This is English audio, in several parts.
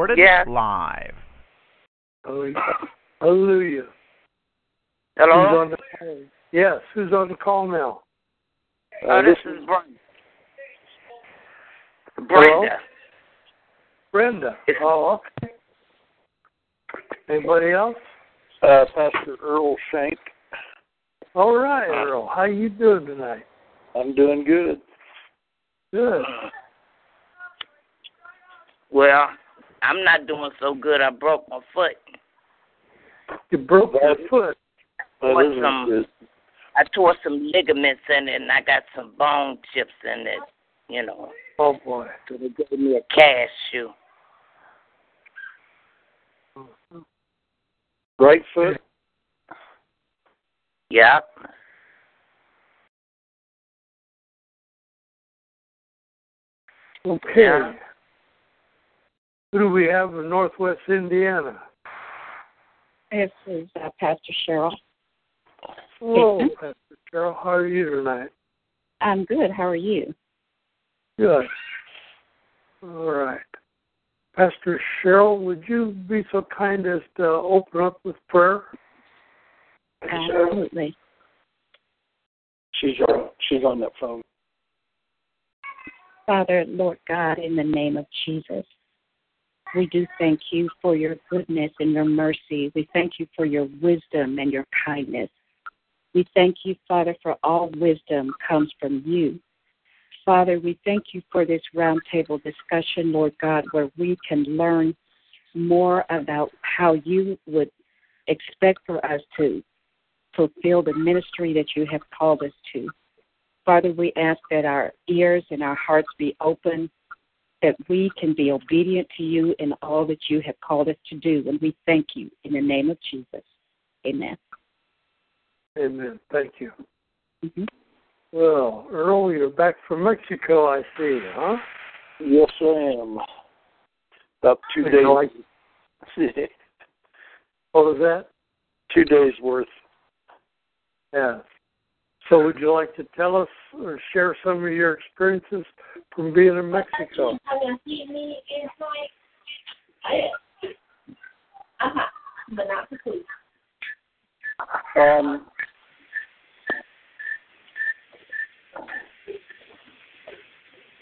Recorded Yeah. live. Hallelujah. Who's Hello? on the call? Yes, who's on the call now? Uh, this is Brenda. Brenda. Brenda. Oh, okay. Anybody else? Uh, Pastor Earl Shank. All right, Earl. How you doing tonight? I'm doing good. Good. Well, I'm not doing so good. I broke my foot. You broke your foot. What's some- good. I tore some ligaments in it, and I got some bone chips in it. You know, Oh boy. so they gave me a cast shoe. Right foot. Yep. Okay. Yeah. Who do we have in Northwest Indiana? This is uh, Pastor Cheryl. Hello, Pastor Cheryl. How are you tonight? I'm good. How are you? Good. All right. Pastor Cheryl, would you be so kind as to open up with prayer? Absolutely. She's on. She's on that phone. Father, Lord God, in the name of Jesus, we do thank you for your goodness and your mercy. We thank you for your wisdom and your kindness. We thank you, Father, for all wisdom comes from you. Father, we thank you for this roundtable discussion, Lord God, where we can learn more about how you would expect for us to fulfill the ministry that you have called us to. Father, we ask that our ears and our hearts be open, that we can be obedient to you in all that you have called us to do. And we thank you in the name of Jesus. Amen. Amen. Thank you. hmm Well, Earl, you're back from Mexico, I see, huh? Yes, I am. About two You days. know, like- What was that? two days worth. Yeah. So would you like to tell us or share some of your experiences from being in Mexico? Um,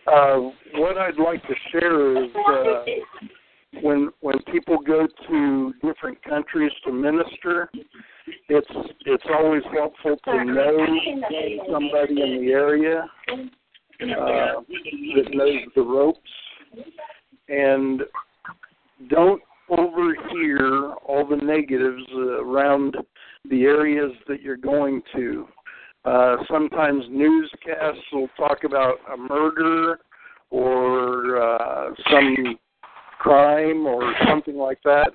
uh, what I'd like to share is uh, when when people go to different countries to minister, it's it's always helpful to know somebody in the area uh, that knows the ropes, and don't overhear all the negatives around the areas that you're going to. Uh, sometimes newscasts will talk about a murder or uh, some crime or something like that.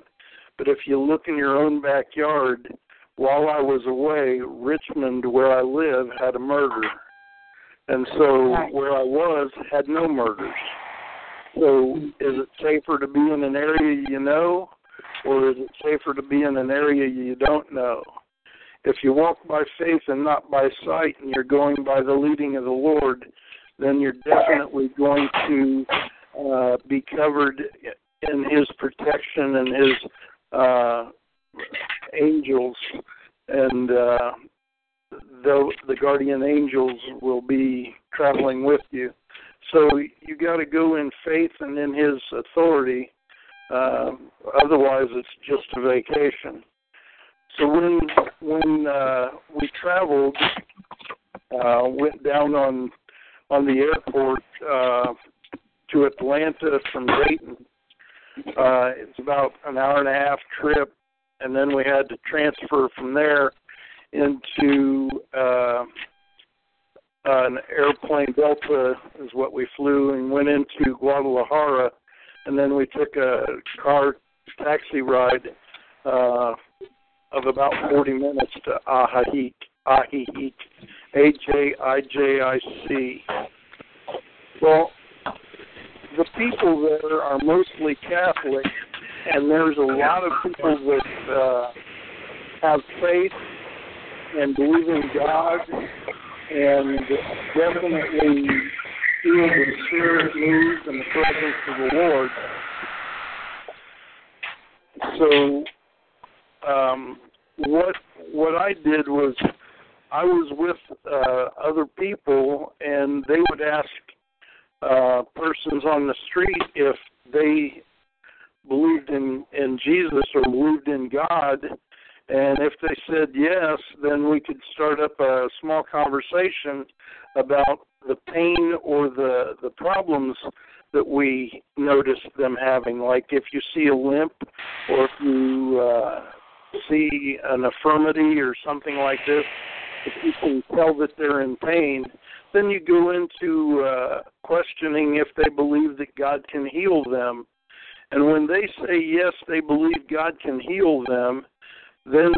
But if you look in your own backyard, while I was away, Richmond, where I live, had a murder. And so Right. where I was had no murders. So is it safer to be in an area you know, or is it safer to be in an area you don't know? If you walk by faith and not by sight, and you're going by the leading of the Lord, then you're definitely going to uh, be covered in His protection and His uh, angels, and uh, the the guardian angels will be traveling with you. So you got to go in faith and in His authority. Uh, otherwise, it's just a vacation. So when when uh, we traveled, uh, went down on on the airport uh, to Atlanta from Dayton. Uh, it's about an hour and a half trip, and then we had to transfer from there into uh, an airplane Delta is what we flew and went into Guadalajara, and then we took a car taxi ride uh, of about 40 minutes to Ajijic, Ajijic, A J I J I C. Well, the people there are mostly Catholic, and there's a lot of people that uh, have faith and believe in God, and definitely feel the Spirit moves and the presence of the Lord. So, um, what what I did was I was with uh, other people, and they would ask uh, persons on the street if they believed in in Jesus or believed in God, and if they said yes, then we could start up a small conversation about the pain or the the problems that we notice them having. Like if you see a limp, or if you uh, see an affirmity or something like this, if you can tell that they're in pain, then you go into uh, questioning if they believe that God can heal them. And when they say yes, they believe God can heal them, then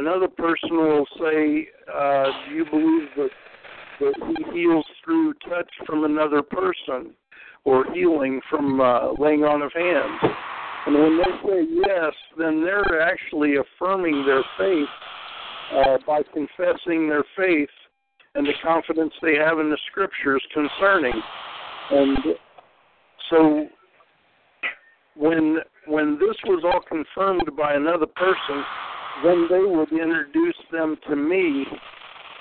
another person will say, uh, "Do you believe that that He heals through touch from another person, or healing from uh, laying on of hands?" And when they say yes, then they're actually affirming their faith uh, by confessing their faith and the confidence they have in the scriptures concerning. And so when when this was all confirmed by another person, then they would introduce them to me,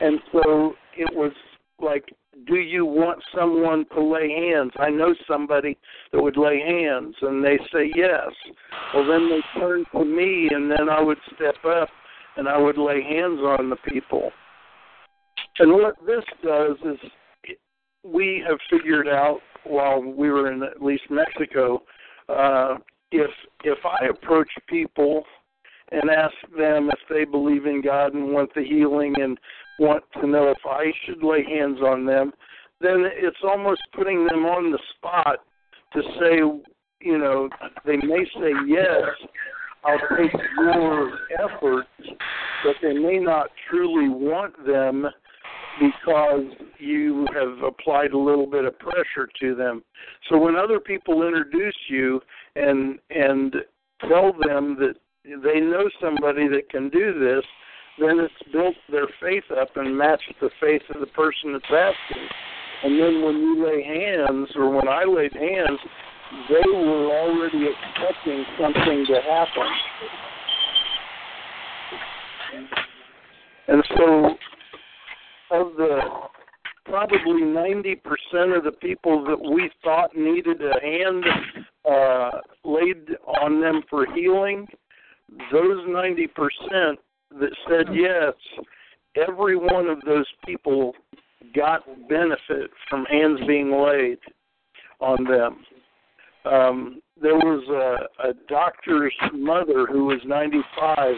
and so it was like, do you want someone to lay hands? I know somebody that would lay hands, and they say yes. Well, then they turn to me, and then I would step up and I would lay hands on the people. And what this does is we have figured out while we were in at least Mexico, uh, if if I approach people and ask them if they believe in God and want the healing and want to know if I should lay hands on them, then it's almost putting them on the spot to say, you know, they may say yes, I'll take your efforts, but they may not truly want them because you have applied a little bit of pressure to them. So when other people introduce you and and tell them that they know somebody that can do this, then it's built their faith up and matched the faith of the person that's asking. And then when you lay hands, or when I laid hands, they were already expecting something to happen. And so, of the probably 90% of the people that we thought needed a hand uh, laid on them for healing, those 90% that said yes, every one of those people got benefit from hands being laid on them. Um, there was a, a doctor's mother who was 95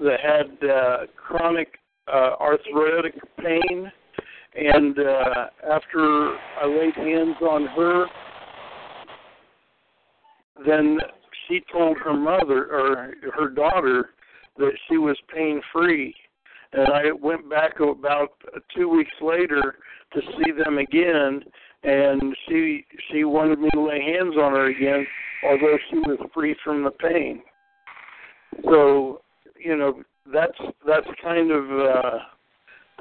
that had uh, chronic uh, arthritic pain, and uh, after I laid hands on her, then she told her mother or her daughter that she was pain free. And I went back about two weeks later to see them again, and she she wanted me to lay hands on her again, although she was free from the pain. So, you know, that's that's kind of uh,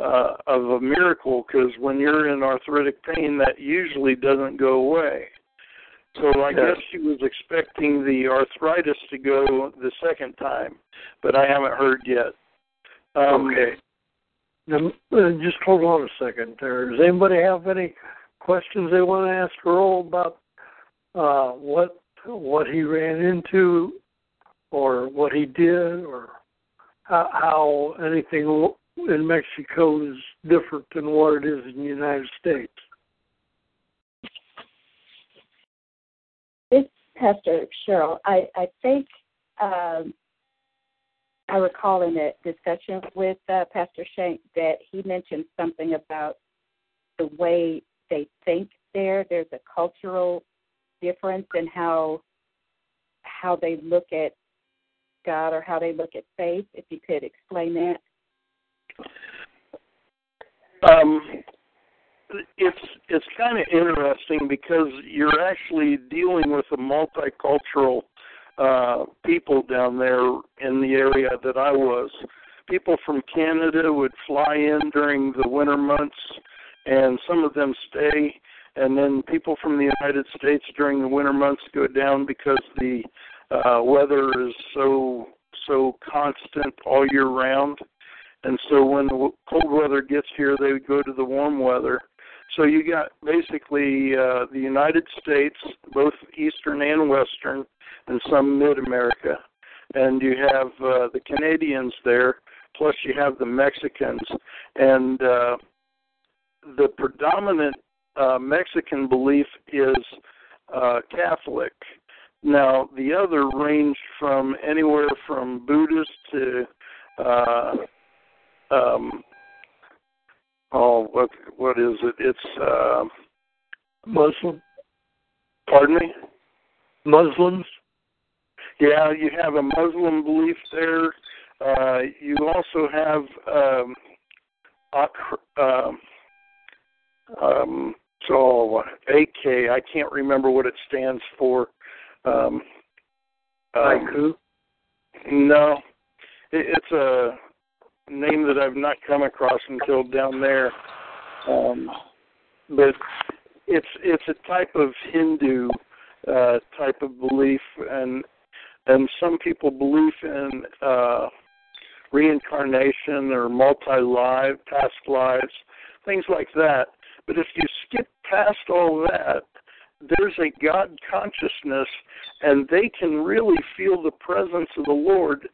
uh, of a miracle because when you're in arthritic pain, that usually doesn't go away. So I guess she was expecting the arthritis to go the second time, but I haven't heard yet. Um, okay. Now, uh, just hold on a second there. Does anybody have any questions they want to ask Earl about uh, what what he ran into, or what he did, or how, anything in Mexico is different than what it is in the United States? This Pastor Cheryl, I I think um, I recall in a discussion with uh, Pastor Shank that he mentioned something about the way they think there. There's a cultural difference in how how they look at God or how they look at faith. If you could explain that. Um, it's it's kind of interesting because you're actually dealing with a multicultural uh, people down there in the area that I was. People from Canada would fly in during the winter months, and some of them stay. And then people from the United States during the winter months go down because the uh, weather is so so constant all year round. And so when the cold weather gets here, they go to the warm weather. So you got basically uh, the United States, both Eastern and Western, and some Mid America, and you have uh, the Canadians there. Plus, you have the Mexicans, and uh, the predominant uh, Mexican belief is uh, Catholic. Now, the other range from anywhere from Buddhist to uh, um, oh, what what is it? It's uh, Muslim. Pardon me. Muslims. Yeah, you have a Muslim belief there. Uh, you also have um, um, um, so AK. I can't remember what it stands for. Um, um, no, it, it's a name that I've not come across until down there. Um, but it's it's a type of Hindu uh, type of belief, and and some people believe in uh, reincarnation or multi-life, past lives, things like that. But if you skip past all that, there's a God consciousness, and they can really feel the presence of the Lord.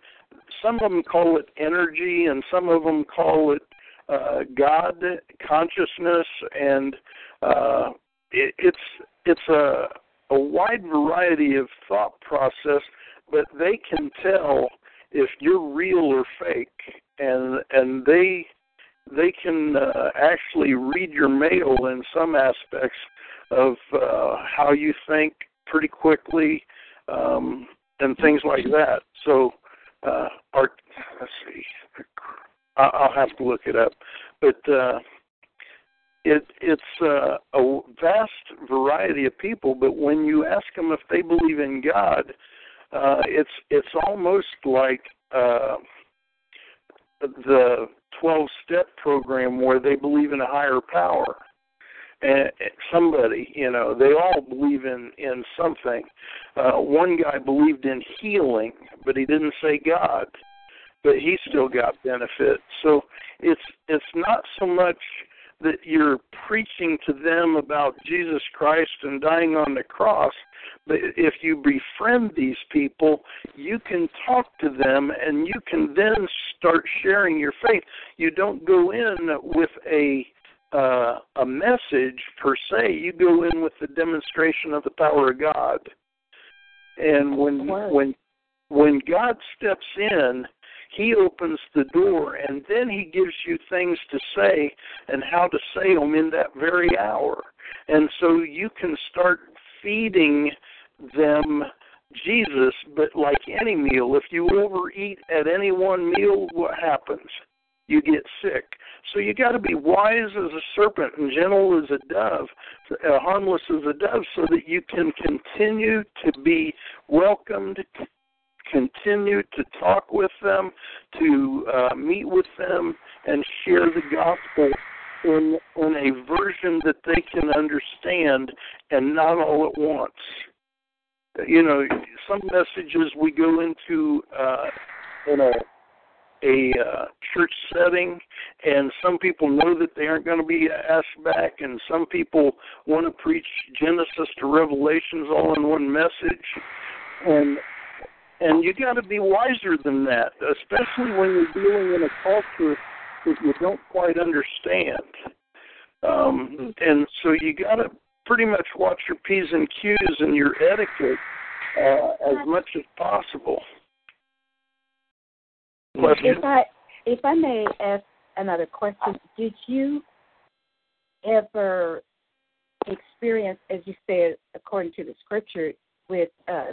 Some of them call it energy, and some of them call it uh, God consciousness, and uh, it, it's it's a a wide variety of thought process, but they can tell if you're real or fake, and and they they can uh, actually read your mail in some aspects of uh, how you think pretty quickly um, and things like that. So, uh, our let's see, I'll have to look it up, but. Uh, it it's uh, a vast variety of people, but when you ask them if they believe in God, uh, it's it's almost like uh, the twelve step program where they believe in a higher power and somebody you know they all believe in in something uh one guy believed in healing but he didn't say god but he still got benefit so it's it's not so much that you're preaching to them about Jesus Christ and dying on the cross. But if you befriend these people, you can talk to them and you can then start sharing your faith. You don't go in with a uh, a message per se. You go in with the demonstration of the power of God. And when when when God steps in, he opens the door and then he gives you things to say and how to say them in that very hour. And so you can start feeding them Jesus, but like any meal, if you overeat at any one meal, what happens? You get sick. So you got to be wise as a serpent and gentle as a dove, uh, harmless as a dove, so that you can continue to be welcomed, continue to talk with them, to uh, meet with them, and share the gospel in in a version that they can understand, and not all at once. You know, some messages we go into uh, in a a uh, church setting, and some people know that they aren't going to be asked back, and some people want to preach Genesis to Revelations all in one message, and and you got to be wiser than that, especially when you're dealing in a culture that you don't quite understand. Um, and so you got to pretty much watch your p's and q's and your etiquette uh, as much as possible. Question. If I if I may ask another question, did you ever experience, as you said, according to the scripture, with uh,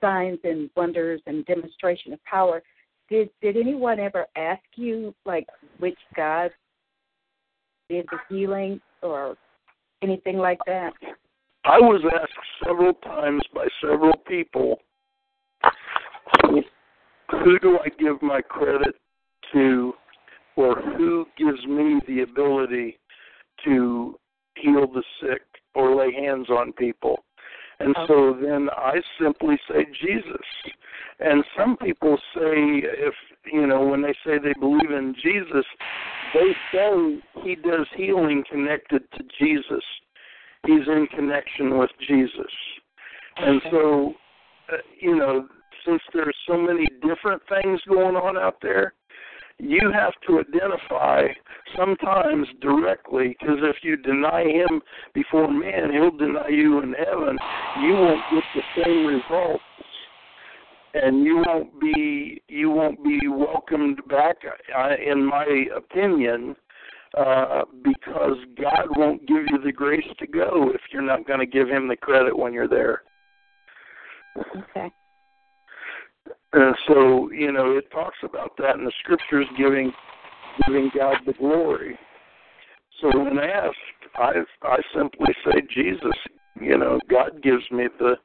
signs and wonders and demonstration of power? Did did anyone ever ask you like which God did the healing or anything like that? I was asked several times by several people who do I give my credit to or who gives me the ability to heal the sick or lay hands on people. And so then I simply say Jesus. And some people say if you know when they say they believe in Jesus, they say he does healing connected to Jesus. He's in connection with Jesus. And so uh, you know since there's so many different things going on out there, you have to identify sometimes directly because if you deny him before man, he'll deny you in heaven. You won't get the same results, and you won't be you won't be welcomed back. Uh, in my opinion. Uh, because God won't give you the grace to go if you're not going to give Him the credit when you're there. Okay. And so, you know, it talks about that in the scriptures giving giving God the glory. So when asked, I I simply say Jesus. You know, God gives me the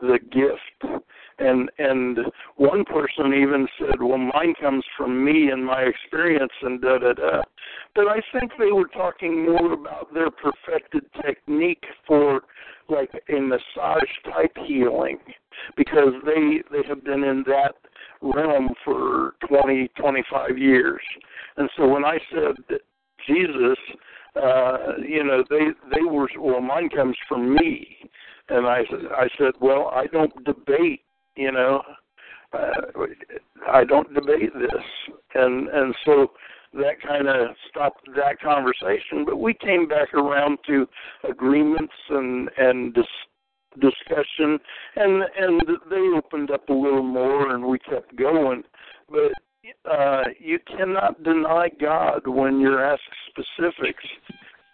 the gift. And and one person even said, Well mine comes from me and my experience and da da da. But I think they were talking more about their perfected technique for like a massage type healing because they they have been in that realm for 20 25 years. And so when i said jesus uh you know they they were well mine comes from me. And i i said well i don't debate you know uh, i don't debate this. And and so that kind of stopped that conversation. But we came back around to agreements and and dis- discussion and and they opened up a little more and we kept going. But uh you cannot deny god when you're asked specifics.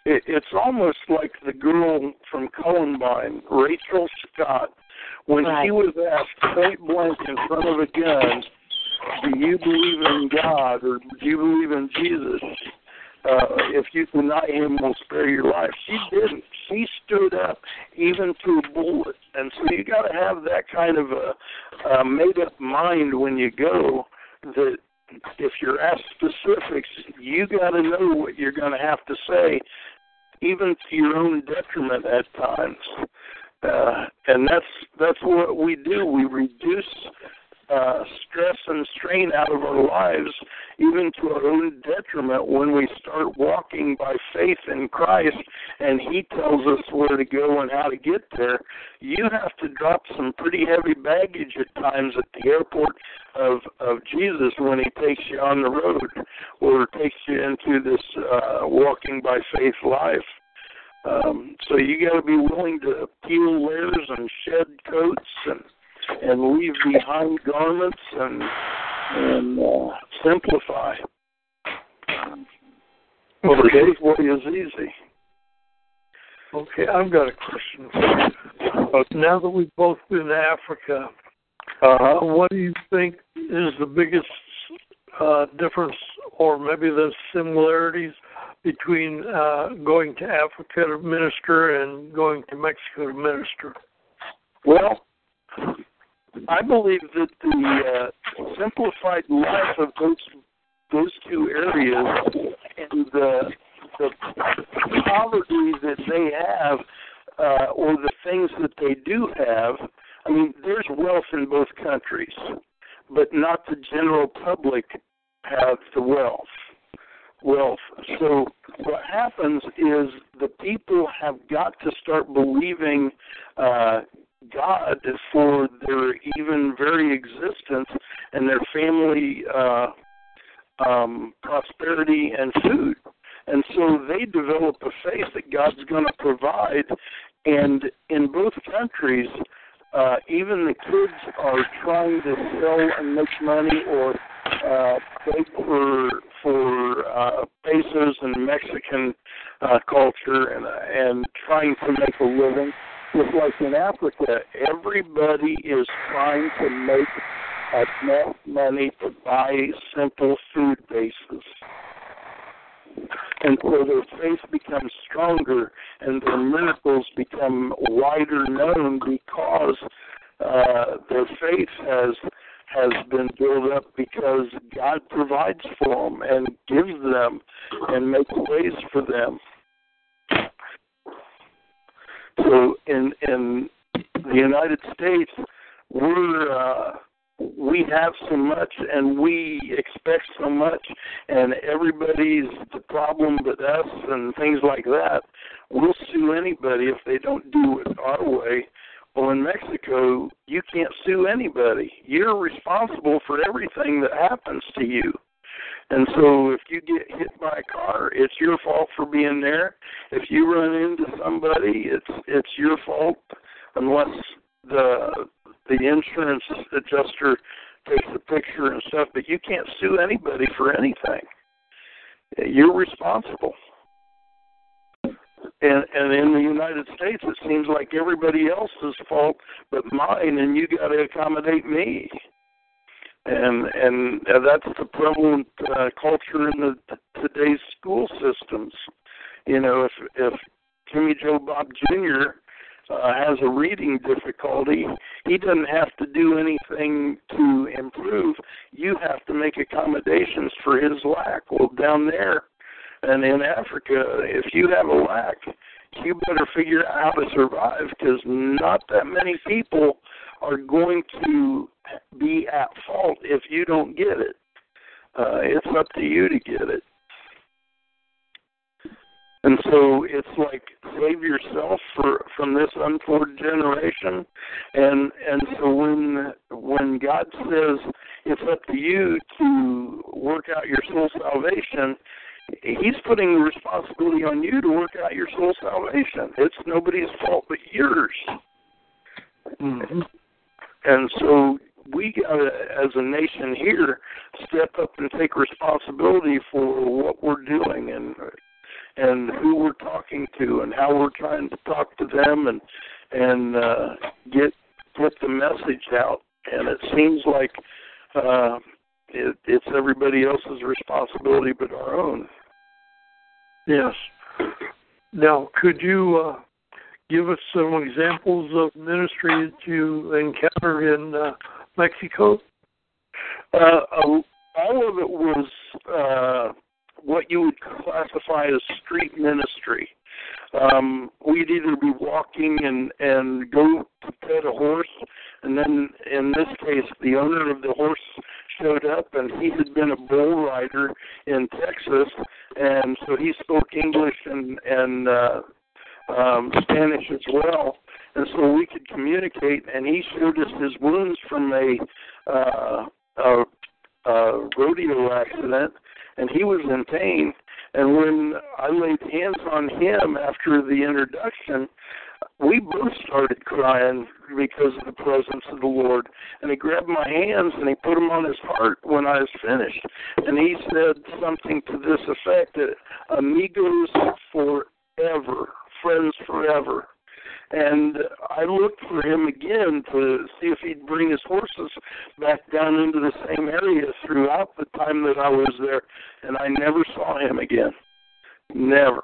It, it's almost like the girl from columbine rachel scott when Right. she was asked point blank in front of a gun do you believe in god or do you believe in jesus uh, if you deny him, will spare your life. She didn't. She stood up even to a bullet. And so you got to have that kind of a, a made up mind when you go that if you're asked specifics, you got to know what you're going to have to say, even to your own detriment at times. Uh, and that's that's what we do. We reduce uh, stress and strain out of our lives, even to our own detriment, when we start walking by faith in Christ and He tells us where to go and how to get there. You have to drop some pretty heavy baggage at times at the airport of of Jesus when He takes you on the road or takes you into this uh, walking by faith life. Um, so you got to be willing to peel layers and shed coats and and leave behind garments and and uh, simplify. Well, the day's way is easy. Okay, I've got a question. for you. Now that we've both been to Africa, Uh-huh. what do you think is the biggest uh, difference, or maybe the similarities between uh, going to Africa to minister and going to Mexico to minister? Well, I believe that the uh, simplified life of those those two areas and the the poverty that they have, uh, or the things that they do have. I mean, there's wealth in both countries, but not the general public have the wealth. Wealth. So what happens is the people have got to start believing uh, God for their even very existence and their family uh, um, prosperity and food. And so they develop a faith that God's going to provide. And in both countries, uh, even the kids are trying to sell and make money or uh, for for uh, pesos and Mexican uh, culture and and trying to make a living. Just like in Africa, everybody is trying to make enough money to buy simple food bases. And so their faith becomes stronger and their miracles become wider known because uh, their faith has has been built up because God provides for them and gives them and makes ways for them. So in in the United States, we're uh, we have so much and we expect so much and everybody's the problem but us and things like that. We'll sue anybody if they don't do it our way. Well in mexico you can't sue anybody. You're responsible for everything that happens to you and so if you get hit by a car it's your fault for being there if you run into somebody it's it's your fault unless the the insurance adjuster takes the picture and stuff, but you can't sue anybody for anything. You're responsible. And and in the United States, it seems like everybody else's fault but mine, and you got to accommodate me. And and that's the prevalent uh, culture in the today's school systems. You know, if if Jimmy Joe Bob Jr uh, has a reading difficulty, he doesn't have to do anything to improve. You have to make accommodations for his lack. Well, down there and in Africa, if you have a lack, you better figure out how to survive because not that many people are going to be at fault if you don't get it. Uh, it's up to you to get it. And so it's like save yourself for from this untoward generation. And and so when when God says it's up to you to work out your soul salvation, He's putting the responsibility on you to work out your soul salvation. It's nobody's fault but yours. Mm-hmm. And so we to, as a nation here, step up and take responsibility for what we're doing and and who we're talking to and how we're trying to talk to them and and uh, get get the message out. And it seems like uh, it, it's everybody else's responsibility but our own. Yes. Now, could you uh, give us some examples of ministry that you encounter in uh, Mexico? Uh, all of it was uh, what you would classify as street ministry. Um, we'd either be walking and and go to pet a horse, and then in this case, the owner of the horse showed up, and he had been a bull rider in Texas, and so he spoke English and and uh, um, Spanish as well, and so we could communicate. And he showed us his wounds from a uh, a, a rodeo accident, and he was in pain. And when I laid hands on him after the introduction, we both started crying because of the presence of the Lord. And he grabbed my hands and he put them on his heart when I was finished. And he said something to this effect that amigos forever, friends forever and I looked for him again to see if he'd bring his horses back down into the same area throughout the time that I was there, and I never saw him again. Never.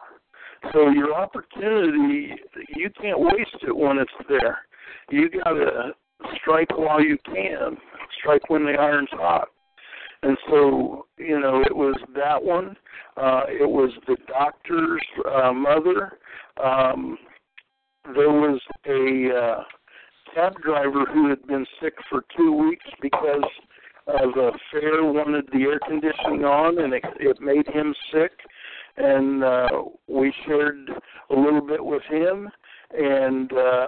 So your opportunity, you can't waste it when it's there. You got to strike while you can, strike when the iron's hot. And so, you know, it was that one. Uh, it was the doctor's uh, mother. Um, there was a uh, cab driver who had been sick for two weeks because uh, the fare wanted the air conditioning on and it, it made him sick. And uh, we shared a little bit with him, and uh,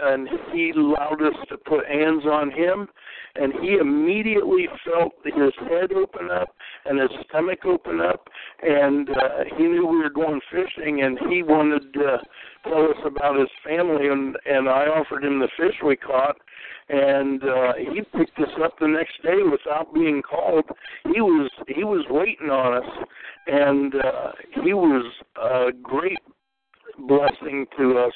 and he allowed us to put hands on him, and he immediately felt his head open up and his stomach open up, and uh, he knew we were going fishing, and he wanted to tell us about his family, and and I offered him the fish we caught, and uh, he picked us up the next day without being called. He was he was waiting on us, and uh, he was a great blessing to us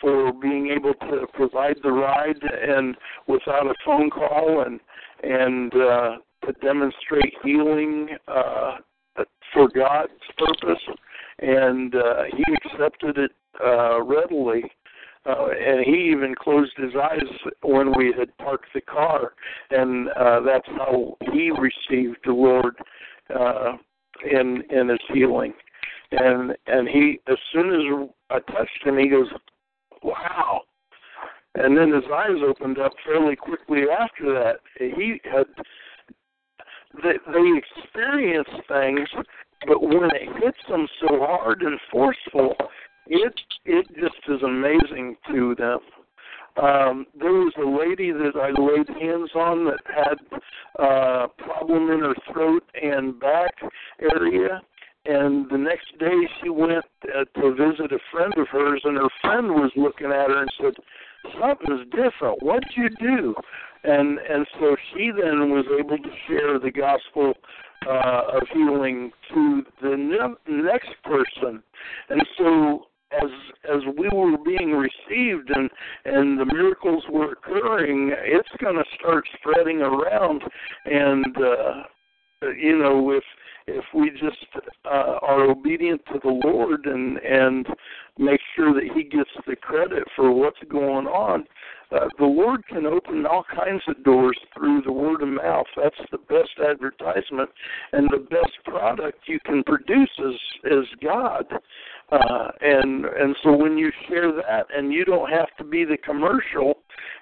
for being able to provide the ride and without a phone call and and uh, to demonstrate healing uh, for God's purpose, and uh, he accepted it uh, readily. Uh, and he even closed his eyes when we had parked the car, and uh, that's how he received the Lord uh, in in his healing. And and he, as soon as I touched him, he goes, "Wow!" And then his eyes opened up fairly quickly after that. He had they, they experience things, but when it hits them so hard and forceful, it it just is amazing to them. Um, there was a lady that I laid hands on that had a uh, problem in her throat and back area, and the next day she went uh, to visit a friend of hers, and her friend was looking at her and said, "Something's different. What'd you do?" And and so she then was able to share the gospel uh, of healing to the ne- next person, and so as as we were being received and and the miracles were occurring, it's going to start spreading around, and uh, you know if if we just uh, are obedient to the Lord and and make sure that He gets the credit for what's going on, uh, the Lord can open all kinds of doors through the word of mouth. That's the best advertisement, and the best product you can produce is is God. Uh, and and so when you share that, and you don't have to be the commercial,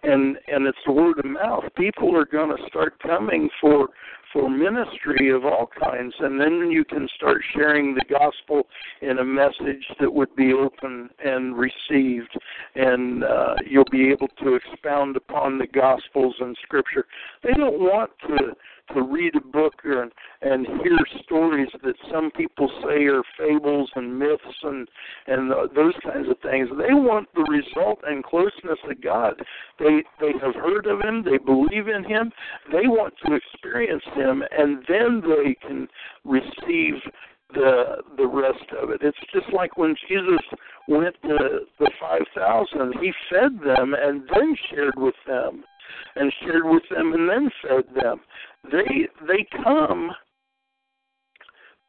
and and it's the word of mouth, people are going to start coming for for ministry of all kinds, and then you can start sharing the gospel in a message that would be open and received, and uh, you'll be able to expound upon the gospels and scripture. They don't want to to read a book or, and hear stories that some people say are fables and myths and and those kinds of things. They want the result and closeness to God. They they have heard of Him. They believe in Him. They want to experience Him, and then they can receive the the rest of it. It's just like when Jesus went to the five thousand, he fed them and then shared with them and shared with them and then fed them. They they come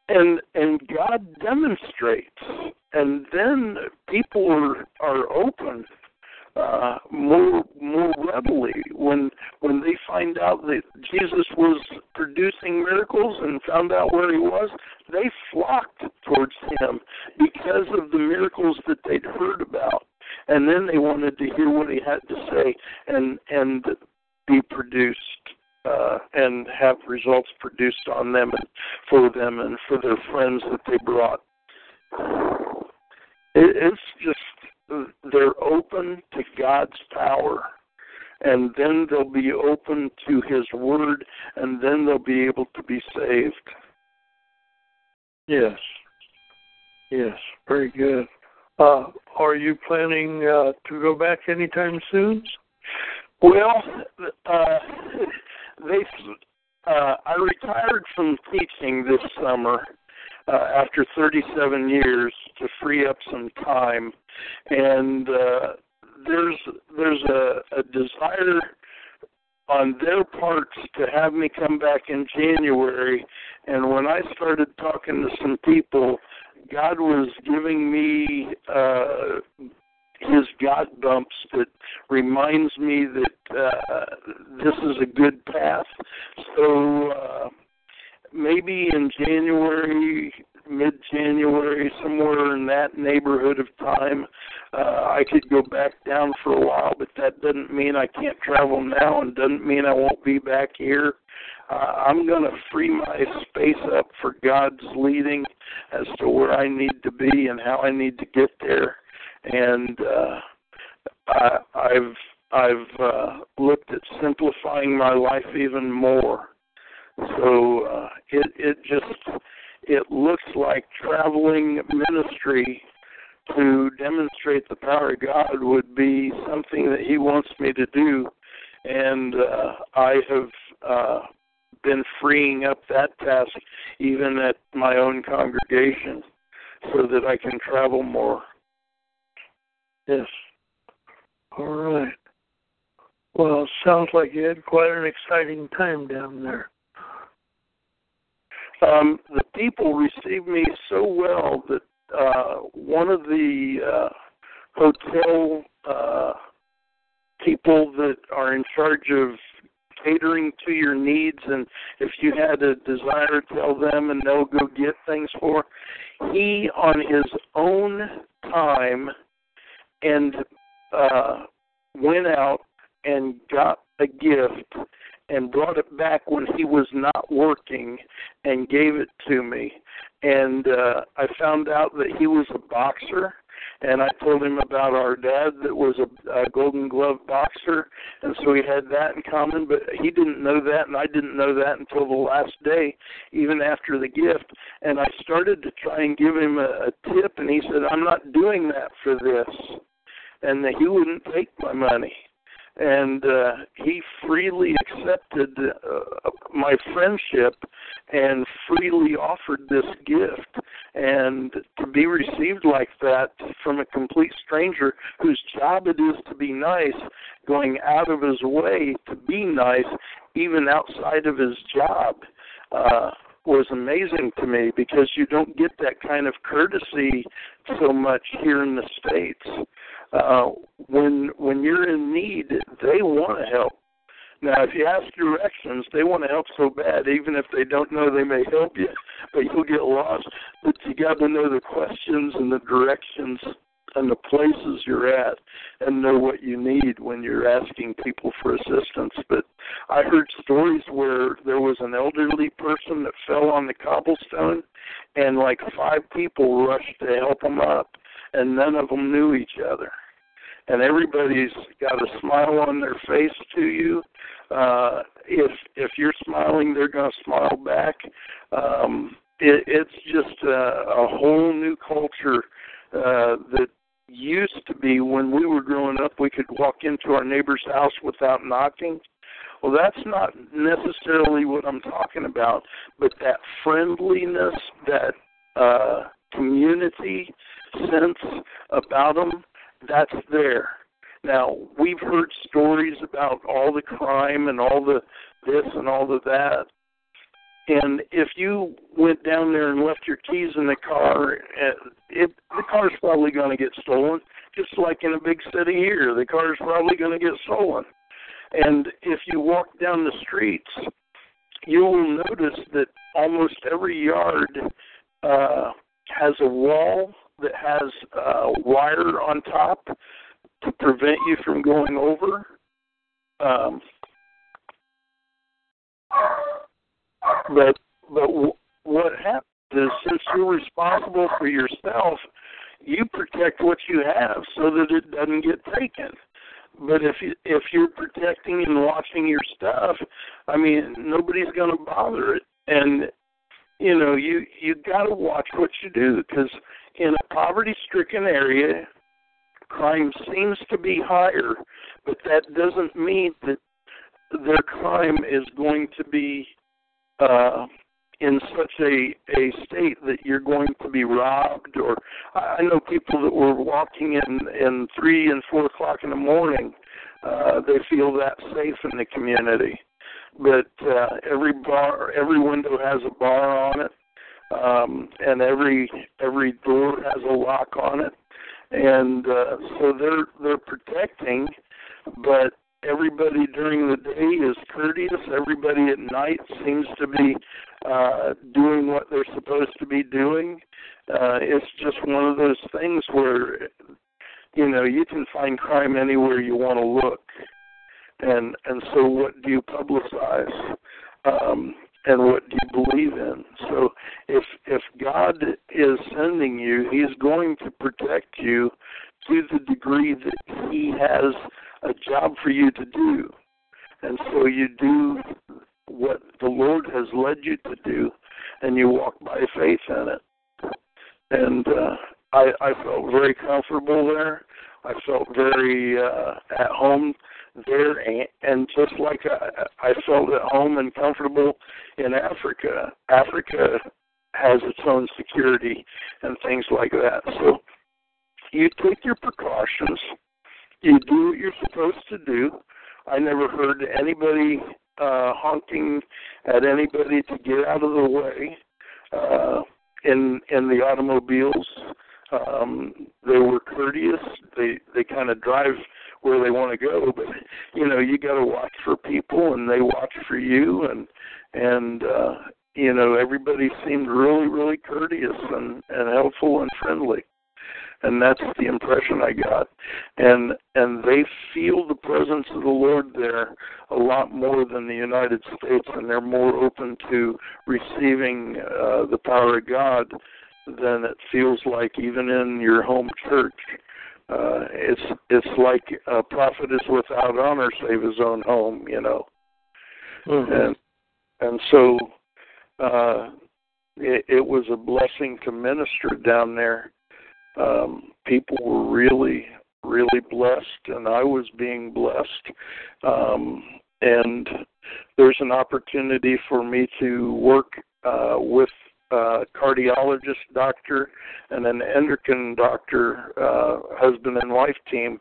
and and God demonstrates and then people are are open uh, more more readily when when they find out that Jesus was producing miracles and found out where he was, they flocked towards him because of the miracles that they'd heard about, and then they wanted to hear what he had to say and and be produced uh, and have results produced on them and for them and for their friends that they brought. It, it's just they're open to God's power and then they'll be open to his word and then they'll be able to be saved. Yes. Yes. Very good uh, are you planning uh, to go back anytime soon well uh, they uh, i retired from teaching this summer uh, after 37 years to free up some time, and uh, there's there's a, a desire on their parts to have me come back in January. And when I started talking to some people, God was giving me uh, his God bumps that reminds me that uh, this is a good path. So uh, maybe in January, mid January, somewhere in that neighborhood of time, uh, I could go back down for a while, but that doesn't mean I can't travel now and doesn't mean I won't be back here. Uh, I'm going to free my space up for God's leading as to where I need to be and how I need to get there. And uh, I, I've I've uh, looked at simplifying my life even more. So uh, it it just it looks like traveling ministry to demonstrate the power of God would be something that He wants me to do, and uh, I have uh, been freeing up that task even at my own congregation, so that I can travel more. Yes. All right. Well, sounds like you had quite an exciting time down there. Um, the people received me so well that uh, one of the uh, hotel uh, people that are in charge of catering to your needs and if you had a desire tell them and they'll go get things for he on his own time and uh went out and got a gift and brought it back when he was not working and gave it to me. And uh I found out that he was a boxer and I told him about our dad that was a, a Golden Glove boxer, and so we had that in common. But he didn't know that, and I didn't know that until the last day, even after the gift. And I started to try and give him a, a tip, and he said, "I'm not doing that for this," and that he wouldn't take my money and uh, he freely accepted uh, my friendship and freely offered this gift. And to be received like that from a complete stranger whose job it is to be nice going out of his way to be nice even outside of his job uh was amazing to me because you don't get that kind of courtesy so much here in the states uh, when when you're in need, they want to help. Now, if you ask directions, they want to help so bad, even if they don't know they may help you, but you'll get lost. But you got to know the questions and the directions and the places you're at and know what you need when you're asking people for assistance. But I heard stories where there was an elderly person that fell on the cobblestone and like five people rushed to help him up and none of them knew each other. And everybody's got a smile on their face to you. Uh, if if you're smiling, they're going to smile back. Um, it, it's just a, a whole new culture uh, that used to be when we were growing up. We could walk into our neighbor's house without knocking. Well, that's not necessarily what I'm talking about, but that friendliness, that uh, community sense about them, that's there. Now, we've heard stories about all the crime and all the this and all of that. And if you went down there and left your keys in the car, it, the car's probably going to get stolen. Just like in a big city here, the car's probably going to get stolen. And if you walk down the streets, you will notice that almost every yard uh, has a wall that has uh, wire on top to prevent you from going over. Um, but but w- what happens is since you're responsible for yourself, you protect what you have so that it doesn't get taken. But if you, if you're protecting and watching your stuff, I mean nobody's going to bother it, and you know you you got to watch what you do because in a poverty-stricken area, crime seems to be higher, but that doesn't mean that their crime is going to be uh, in such a a state that you're going to be robbed. Or I know people that were walking in in three and four o'clock in the morning. Uh, they feel that safe in the community, but uh, every bar, every window has a bar on it um, and every every door has a lock on it, and uh, so they're they're protecting, but everybody during the day is courteous. Everybody at night seems to be uh, doing what they're supposed to be doing. Uh, it's just one of those things where you know you can find crime anywhere you want to look, and and so what do you publicize? Um, and what do you believe in. So if if God is sending you, He's going to protect you to the degree that He has a job for you to do. And so you do what the Lord has led you to do, and you walk by faith in it. And uh, I, I felt very comfortable there. I felt very uh, at home there, and, and just like I, I felt at home and comfortable in Africa. Africa has its own security and things like that. So you take your precautions. You do what you're supposed to do. I never heard anybody uh, honking at anybody to get out of the way uh, in in the automobiles. Um, they were courteous. They they kind of drive where they want to go, but you know you got to watch for people, and they watch for you, and and uh, you know everybody seemed really really courteous and and helpful and friendly and that's the impression I got. And and they feel the presence of the Lord there a lot more than the United States, and they're more open to receiving uh, the power of God than it feels like even in your home church. Uh, it's it's like a prophet is without honor save his own home, you know. Mm-hmm. And and so uh, it, it was a blessing to minister down there um, people were really, really blessed, and I was being blessed. Um, and there's an opportunity for me to work uh, with a cardiologist doctor and an endocrine doctor, uh, husband and wife team,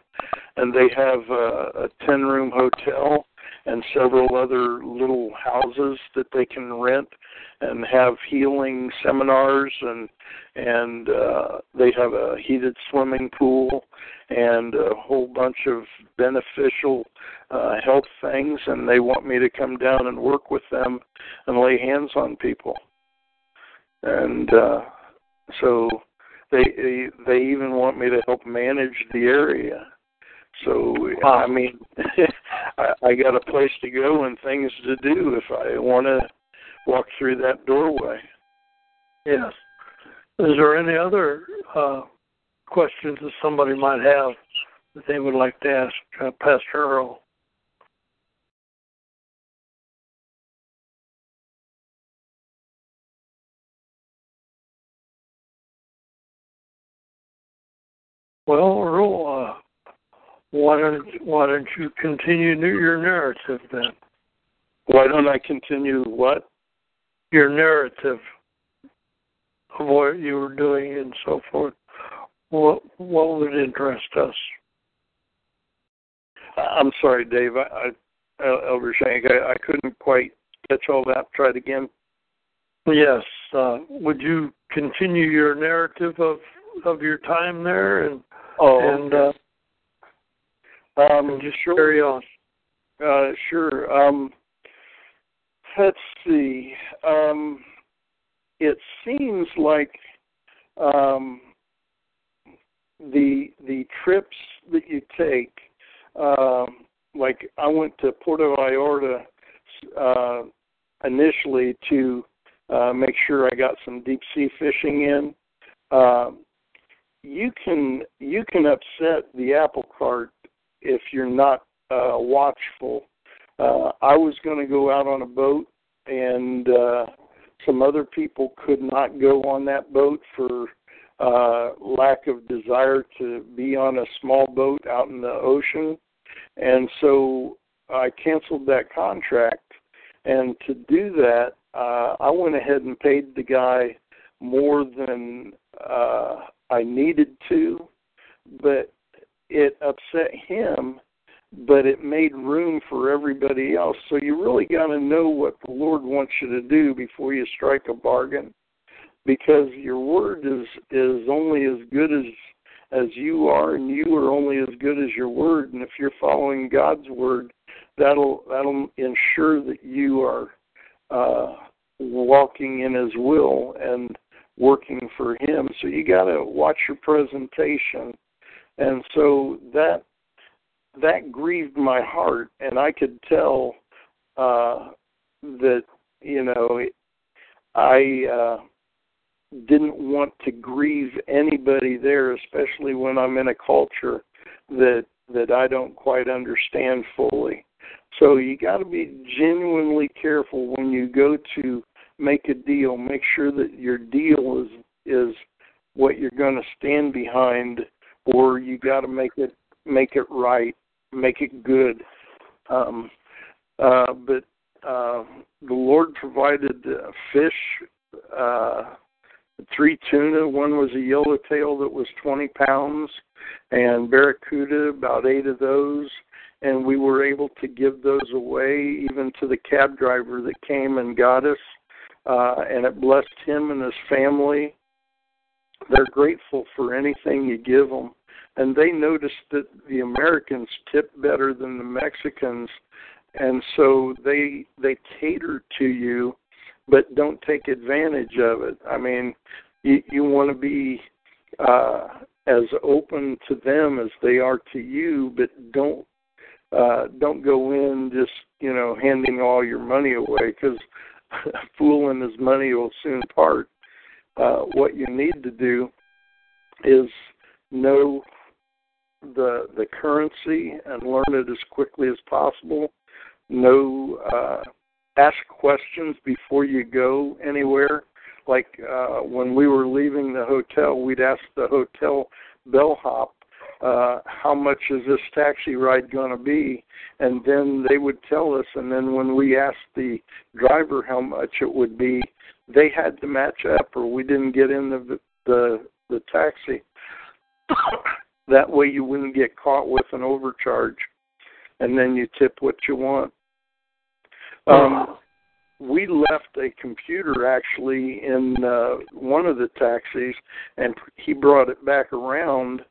and they have a, a 10 room hotel and several other little houses that they can rent and have healing seminars and and uh, they have a heated swimming pool and a whole bunch of beneficial uh, health things. And they want me to come down and work with them and lay hands on people and uh, so they they even want me to help manage the area so wow. I mean, I, I got a place to go and things to do if I want to walk through that doorway. Yes. Is there any other uh, questions that somebody might have that they would like to ask uh, Pastor Earl? Well, Earl, uh, why don't Why don't you continue your narrative then? Why don't I continue what? Your narrative of what you were doing and so forth. What What would interest us? I'm sorry, Dave. I, I Elder Shank, I, I couldn't quite catch all that. Try it again. Yes. Uh, would you continue your narrative of of your time there and oh, and uh, um, just carry on. Uh, sure. Um, let's see. Um, it seems like um, the the trips that you take, um, like I went to Puerto Vallarta uh, initially to uh, make sure I got some deep sea fishing in. Uh, you can you can upset the apple cart if you're not uh, watchful. Uh, I was going to go out on a boat, and uh, some other people could not go on that boat for uh, lack of desire to be on a small boat out in the ocean. And so I canceled that contract. And to do that, uh, I went ahead and paid the guy more than uh, I needed to. But it upset him, but it made room for everybody else. So you really got to know what the Lord wants you to do before you strike a bargain, because your word is is only as good as as you are, and you are only as good as your word. And if you're following God's word, that'll that'll ensure that you are uh, walking in His will and working for Him. So you got to watch your presentation and so that that grieved my heart, and I could tell uh, that you know I uh, didn't want to grieve anybody there, especially when I'm in a culture that that I don't quite understand fully. So you got to be genuinely careful when you go to make a deal. Make sure that your deal is is what you're going to stand behind, or you got to make it make it right, make it good. Um, uh, but uh, the Lord provided uh, fish, uh, three tuna. One was a yellowtail that was 20 pounds, and barracuda, about eight of those. And we were able to give those away even to the cab driver that came and got us. Uh, and it blessed him and his family. They're grateful for anything you give them. And they noticed that the Americans tip better than the Mexicans and so they they cater to you but don't take advantage of it i mean you you want to be uh as open to them as they are to you but don't uh don't go in just you know handing all your money away because a fool and his money will soon part uh what you need to do is know the the currency and learn it as quickly as possible Know, uh, ask questions before you go anywhere. Like uh, when we were leaving the hotel, we'd ask the hotel bellhop, uh, "How much is this taxi ride going to be?" And then they would tell us. And then when we asked the driver how much it would be, they had to match up, or we didn't get in the the, the taxi. that way, you wouldn't get caught with an overcharge, and then you tip what you want. Um, we left a computer actually in uh, one of the taxis, and he brought it back around.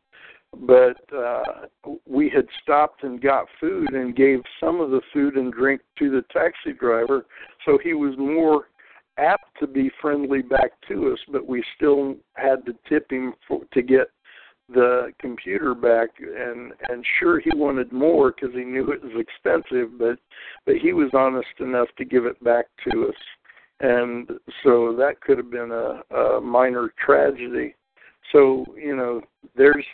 But uh, we had stopped and got food and gave some of the food and drink to the taxi driver, so he was more apt to be friendly back to us. But we still had to tip him for, to get the computer back and and sure he wanted more because he knew it was expensive but but he was honest enough to give it back to us and so that could have been a, a minor tragedy so you know there's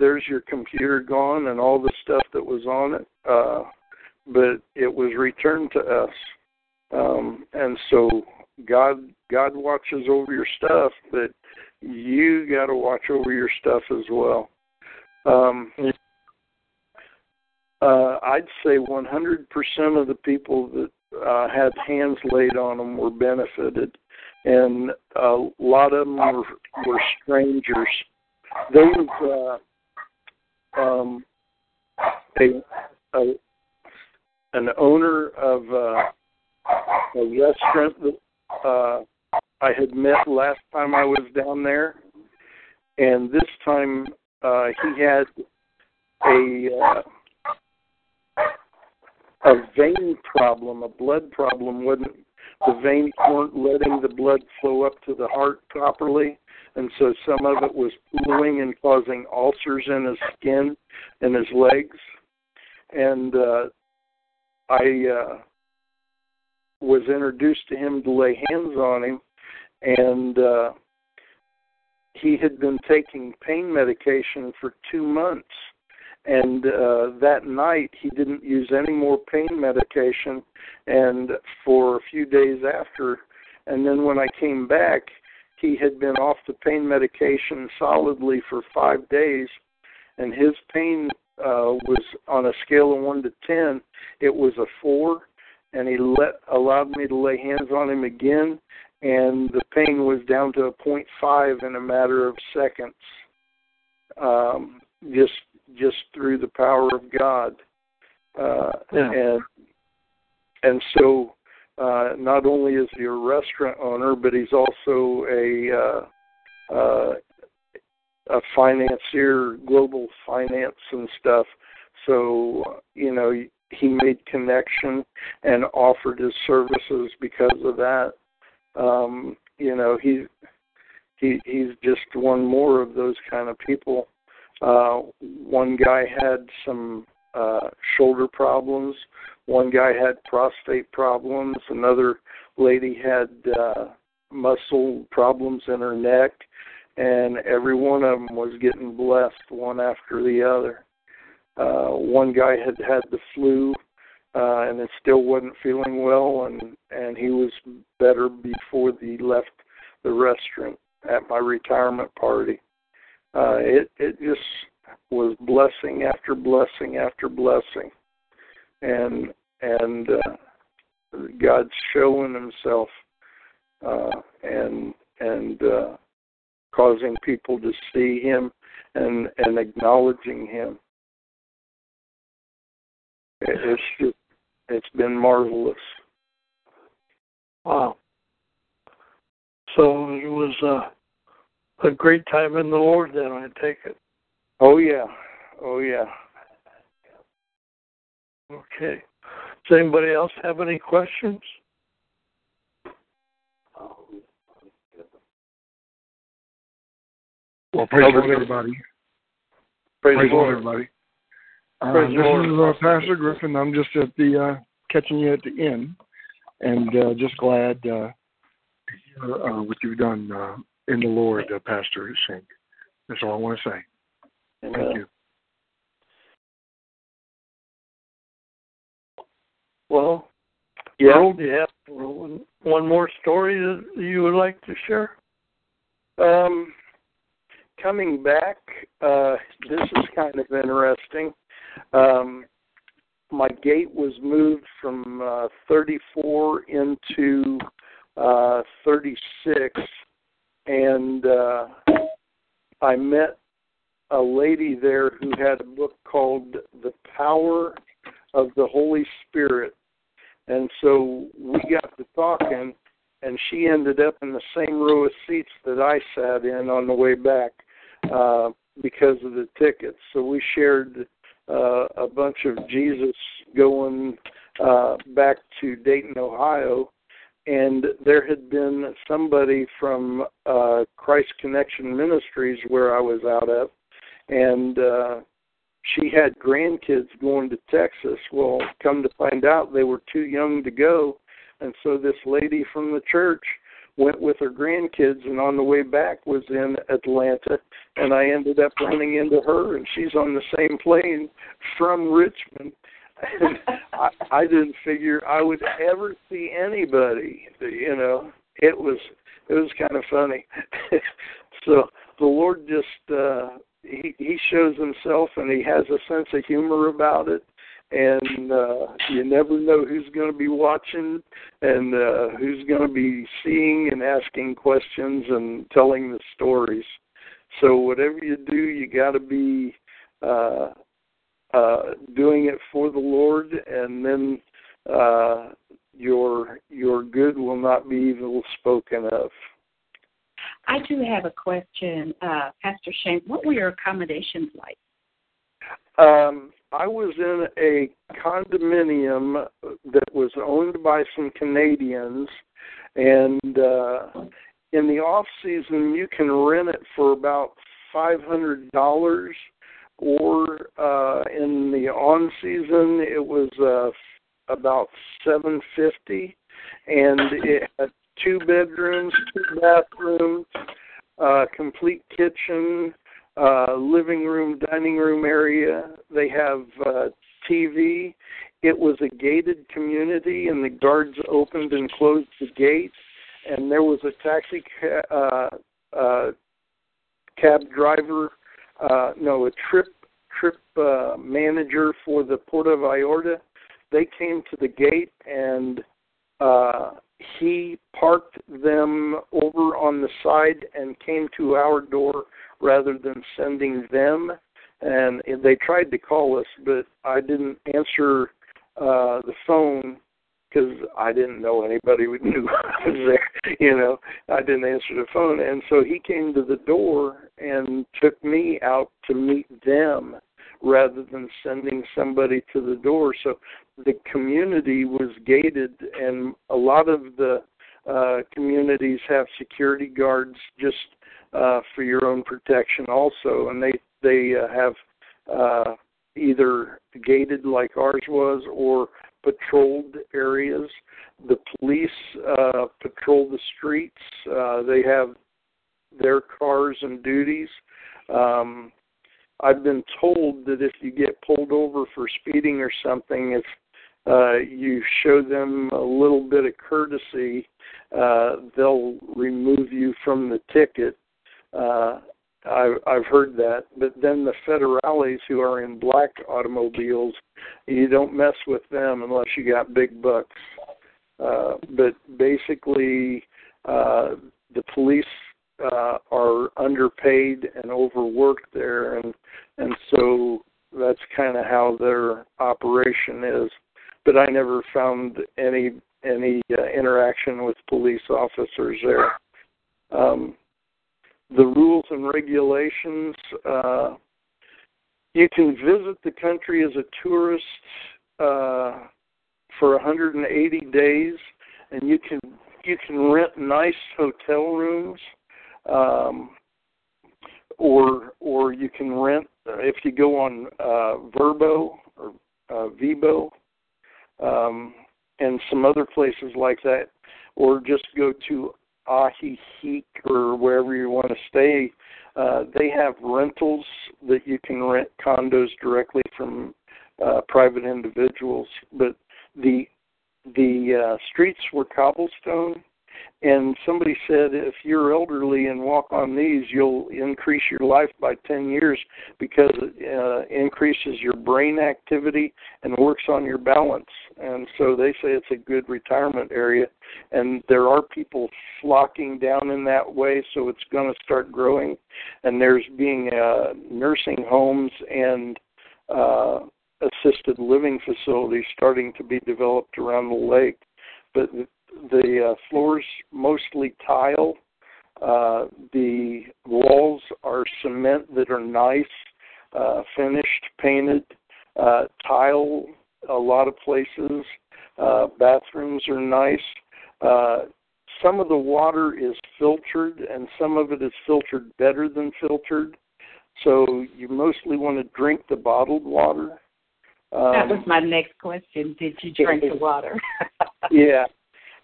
there's your computer gone and all the stuff that was on it uh but it was returned to us um and so god god watches over your stuff but you got to watch over your stuff as well. Um, uh, I'd say 100% of the people that uh, had hands laid on them were benefited, and a lot of them were, were strangers. Was uh, um, a, a an owner of uh, a restaurant that uh, I had met last time I was down there, and this time uh, he had a uh, a vein problem, a blood problem. wasn't the veins weren't letting the blood flow up to the heart properly, and so some of it was pooling and causing ulcers in his skin and his legs. And uh, I uh, was introduced to him to lay hands on him, and uh, he had been taking pain medication for two months. And uh, that night, he didn't use any more pain medication, and for a few days after, and then when I came back, he had been off the pain medication solidly for five days, and his pain uh, was on a scale of one to ten. It was a four, and he let allowed me to lay hands on him again, and the pain was down to a five in a matter of seconds, um, just just through the power of God, uh, yeah. and and so uh, not only is he a restaurant owner, but he's also a uh, uh, a financier, global finance and stuff. So you know he made connection and offered his services because of that um, you know, he he he's just one more of those kind of people. Uh, one guy had some uh, shoulder problems. One guy had prostate problems. Another lady had uh, muscle problems in her neck, and every one of them was getting blessed one after the other. Uh, one guy had had the flu uh, and it still wasn't feeling well, and and he was better before he left the restaurant at my retirement party. Uh, it it just was blessing after blessing after blessing, and and uh, God's showing Himself, uh, and and uh, causing people to see Him and and acknowledging Him. It's just it's been marvelous. Wow. So it was uh, a great time in the Lord then, I take it. Oh, yeah. Oh, yeah. Okay. Does anybody else have any questions? Well, praise the Lord, everybody. Praise, praise the Lord, everybody. Uh, Praise this Lord. is uh, Pastor Griffin. I'm just at the uh, catching you at the end, and uh, just glad uh, to hear uh, what you've done uh, in the Lord, uh, Pastor Shank. That's all I want to say. Thank Amen. you. Well, Yeah. Earl, do you have one, one more story that you would like to share? Um, coming back, uh, this is kind of interesting. Um, my gate was moved from uh, 34 into uh, 36, and uh, I met a lady there who had a book called The Power of the Holy Spirit. And so we got to talking, and she ended up in the same row of seats that I sat in on the way back uh, because of the tickets. So we shared uh, a bunch of Jesus going uh, back to Dayton, Ohio, and there had been somebody from uh, Christ Connection Ministries where I was out of, and uh, she had grandkids going to Texas. Well, come to find out, they were too young to go, and so this lady from the church went with her grandkids, and on the way back was in Atlanta, and I ended up running into her, and she's on the same plane from Richmond. And I, I didn't figure I would ever see anybody. You know, it was it was kind of funny. so the Lord just uh, he he shows himself, and he has a sense of humor about it. And uh, you never know who's going to be watching and uh, who's going to be seeing and asking questions and telling the stories. So whatever you do, you got to be uh, uh, doing it for the Lord, and then uh, your your good will not be evil spoken of. I do have a question, uh, Pastor Shane. What were your accommodations like? Um, I was in a condominium that was owned by some Canadians, and uh, in the off season you can rent it for about five hundred dollars, or uh, in the on season it was uh, about seven fifty, and it had two bedrooms, two bathrooms, uh, complete kitchen, uh, living room, dining room area. They have uh, TV. It was a gated community, and the guards opened and closed the gate. And there was a taxi ca- uh, uh, cab driver, uh, no, a trip trip uh, manager for the Puerto Vallarta. They came to the gate and uh, he parked them over on the side and came to our door rather than sending them. And they tried to call us, but I didn't answer uh, the phone because I didn't know anybody would knew I was there. You know, I didn't answer the phone, and so he came to the door and took me out to meet them rather than sending somebody to the door. So the community was gated, and a lot of the uh, communities have security guards just uh, for your own protection, also, and they they uh, have uh, either gated like ours was, or patrolled areas. The police uh, patrol the streets. Uh, they have their cars and duties. Um, I've been told that if you get pulled over for speeding or something, if uh, you show them a little bit of courtesy, uh, they'll remove you from the ticket. Uh, I've, I've heard that. But then the federales who are in black automobiles, you don't mess with them unless you got big bucks. Uh, but basically, uh, the police uh, are underpaid and overworked there, and and so that's kind of how their operation is. But I never found any any uh, interaction with police officers there. Um, the rules and regulations. Uh, you can visit the country as a tourist uh, for 180 days, and you can you can rent nice hotel rooms, um, or or you can rent if you go on uh, Vrbo or uh, Vibo, um, and some other places like that, or just go to Ajijic or wherever you want to stay. Uh, they have rentals that you can rent condos directly from uh, private individuals, but the the uh, streets were cobblestone and somebody said if you're elderly and walk on these, you'll increase your life by 10 years because it uh, increases your brain activity and works on your balance. And so they say it's a good retirement area. And there are people flocking down in that way, so it's going to start growing. And there's being uh, nursing homes and uh, assisted living facilities starting to be developed around the lake. But the uh, floors mostly tile. Uh, the walls are cement that are nice, uh, finished, painted. Uh, tile a lot of places. Uh, bathrooms are nice. Uh, some of the water is filtered, and some of it is filtered better than filtered. So you mostly want to drink the bottled water. Um, that was my next question. Did you drink the water? yeah,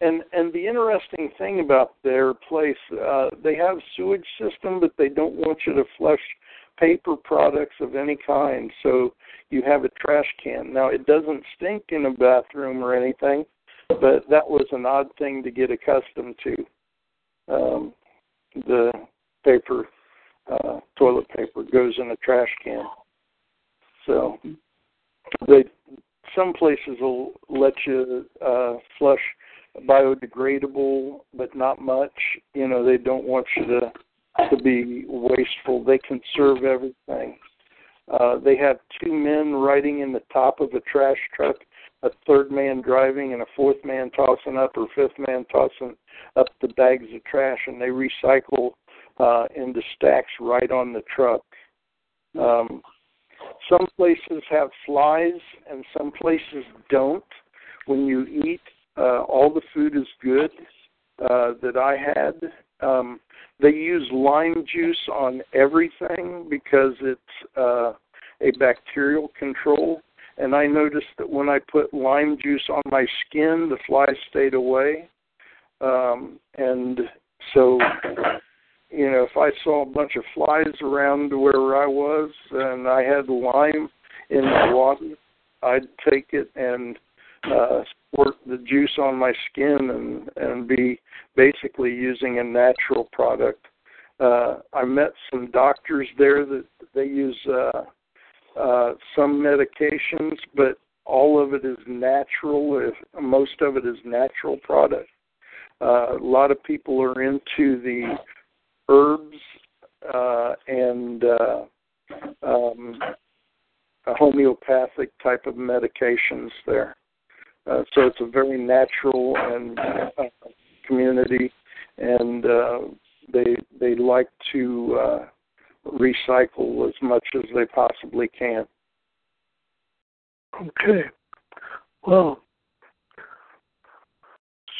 and and the interesting thing about their place, uh, they have sewage system, but they don't want you to flush paper products of any kind. So you have a trash can. Now it doesn't stink in a bathroom or anything, but that was an odd thing to get accustomed to. Um, the paper, uh, toilet paper, goes in a trash can. So they some places will let you uh, flush biodegradable, but not much. You know, they don't want you to to be wasteful. They conserve everything. Uh, they have two men riding in the top of a trash truck, a third man driving, and a fourth man tossing up, or fifth man tossing up the bags of trash, and they recycle uh, into stacks right on the truck. Um, some places have flies, and some places don't. When you eat, uh, all the food is good uh, that I had. Um, they use lime juice on everything because it's uh, a bacterial control. And I noticed that when I put lime juice on my skin, the flies stayed away. Um, and so, you know, if I saw a bunch of flies around where I was and I had lime in the water, I'd take it and uh, squirt the juice on my skin and and be basically using a natural product. Uh, I met some doctors there that they use uh, uh, some medications, but all of it is natural. If most of it is natural product. Uh, a lot of people are into the herbs uh, and uh, um, homeopathic type of medications there. Uh, so it's a very natural and uh, community, and uh, they they like to uh, recycle as much as they possibly can. Okay. Well,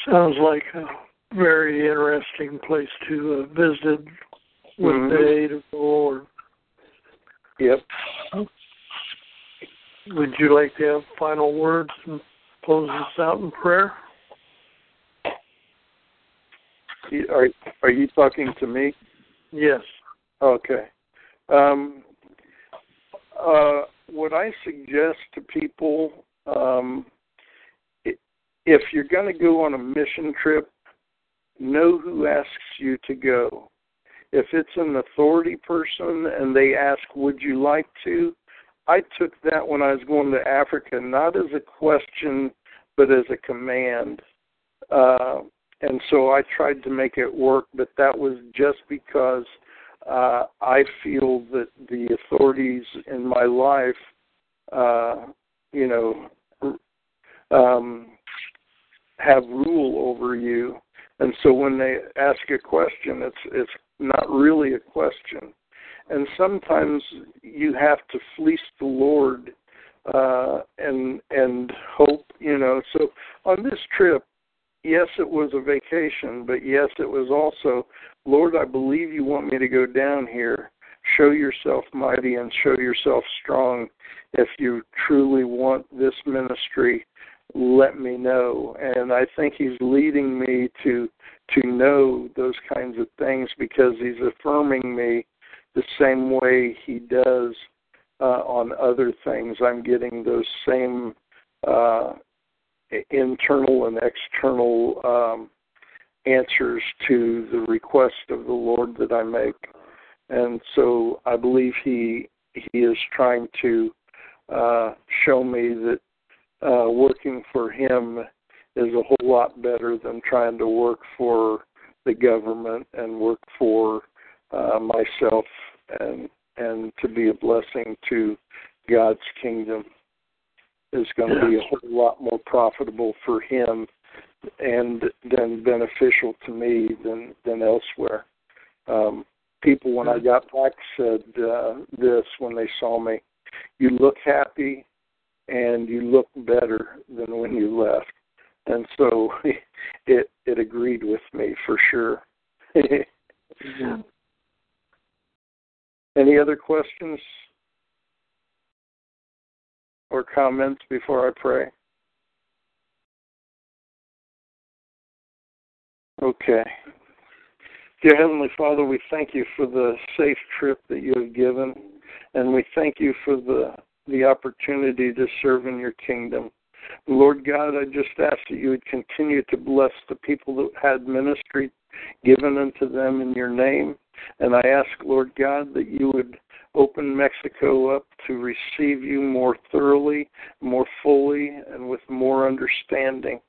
sounds like a very interesting place to uh, visit with mm-hmm. the aid of the Lord. Yep. Would you like to have final words close this out in prayer. Are are you talking to me? Yes. Okay. Um, uh, what I suggest to people, um, if you're going to go on a mission trip, know who asks you to go. If it's an authority person and they ask, Would you like to? I took that when I was going to Africa, not as a question, but as a command. Uh, and so I tried to make it work, but that was just because uh, I feel that the authorities in my life, uh, you know, um, have rule over you, and so when they ask a question, it's it's not really a question, and sometimes you have to fleece the Lord uh, and and hope, you know. So on this trip, yes, it was a vacation, but yes, it was also, Lord, I believe you want me to go down here. Show yourself mighty and show yourself strong. If you truly want this ministry, let me know. And I think He's leading me to to know those kinds of things because He's affirming me the same way He does uh, on other things. I'm getting those same uh, internal and external um, answers to the request of the Lord that I make. And so I believe he he is trying to uh, show me that uh, working for him is a whole lot better than trying to work for the government and work for uh, myself and and to be a blessing to God's kingdom is going to be a whole lot more profitable for him and then beneficial to me than than elsewhere. Um, people, when I got back, said uh, this when they saw me: "You look happy, and you look better than when you left." And so it it agreed with me for sure. yeah. Any other questions or comments before I pray? Okay. Dear Heavenly Father, we thank you for the safe trip that you have given, and we thank you for the the opportunity to serve in your kingdom. Lord God, I just ask that you would continue to bless the people that had ministry given unto them in your name. And I ask, Lord God, that you would open Mexico up to receive you more thoroughly, more fully, and with more understanding.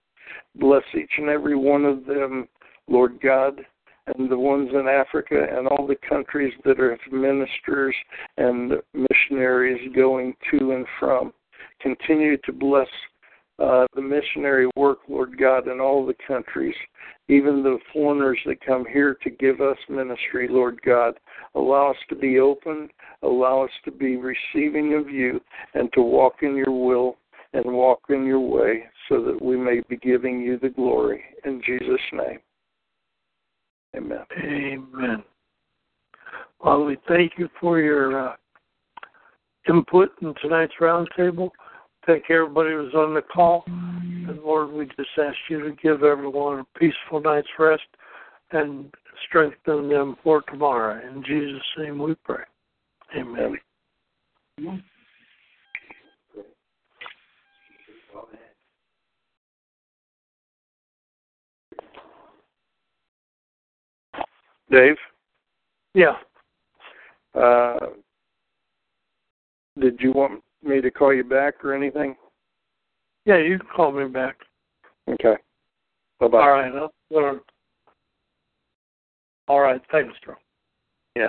Bless each and every one of them, Lord God, and the ones in Africa and all the countries that are ministers and missionaries going to and from. Continue to bless uh, the missionary work, Lord God, in all the countries, even the foreigners that come here to give us ministry, Lord God. Allow us to be open, allow us to be receiving of you, and to walk in your will and walk in your way so that we may be giving you the glory. In Jesus' name. Amen. Amen. Well, we thank you for your uh, input in tonight's roundtable. Thank everybody who was on the call. And Lord, we just ask you to give everyone a peaceful night's rest and strengthen them for tomorrow. In Jesus' name we pray. Amen. Amen. Dave? Yeah. Uh, did you want me to call you back or anything? Yeah, you can call me back. Okay. Bye bye. All right. Uh, all right. Thanks, Joe. Yeah.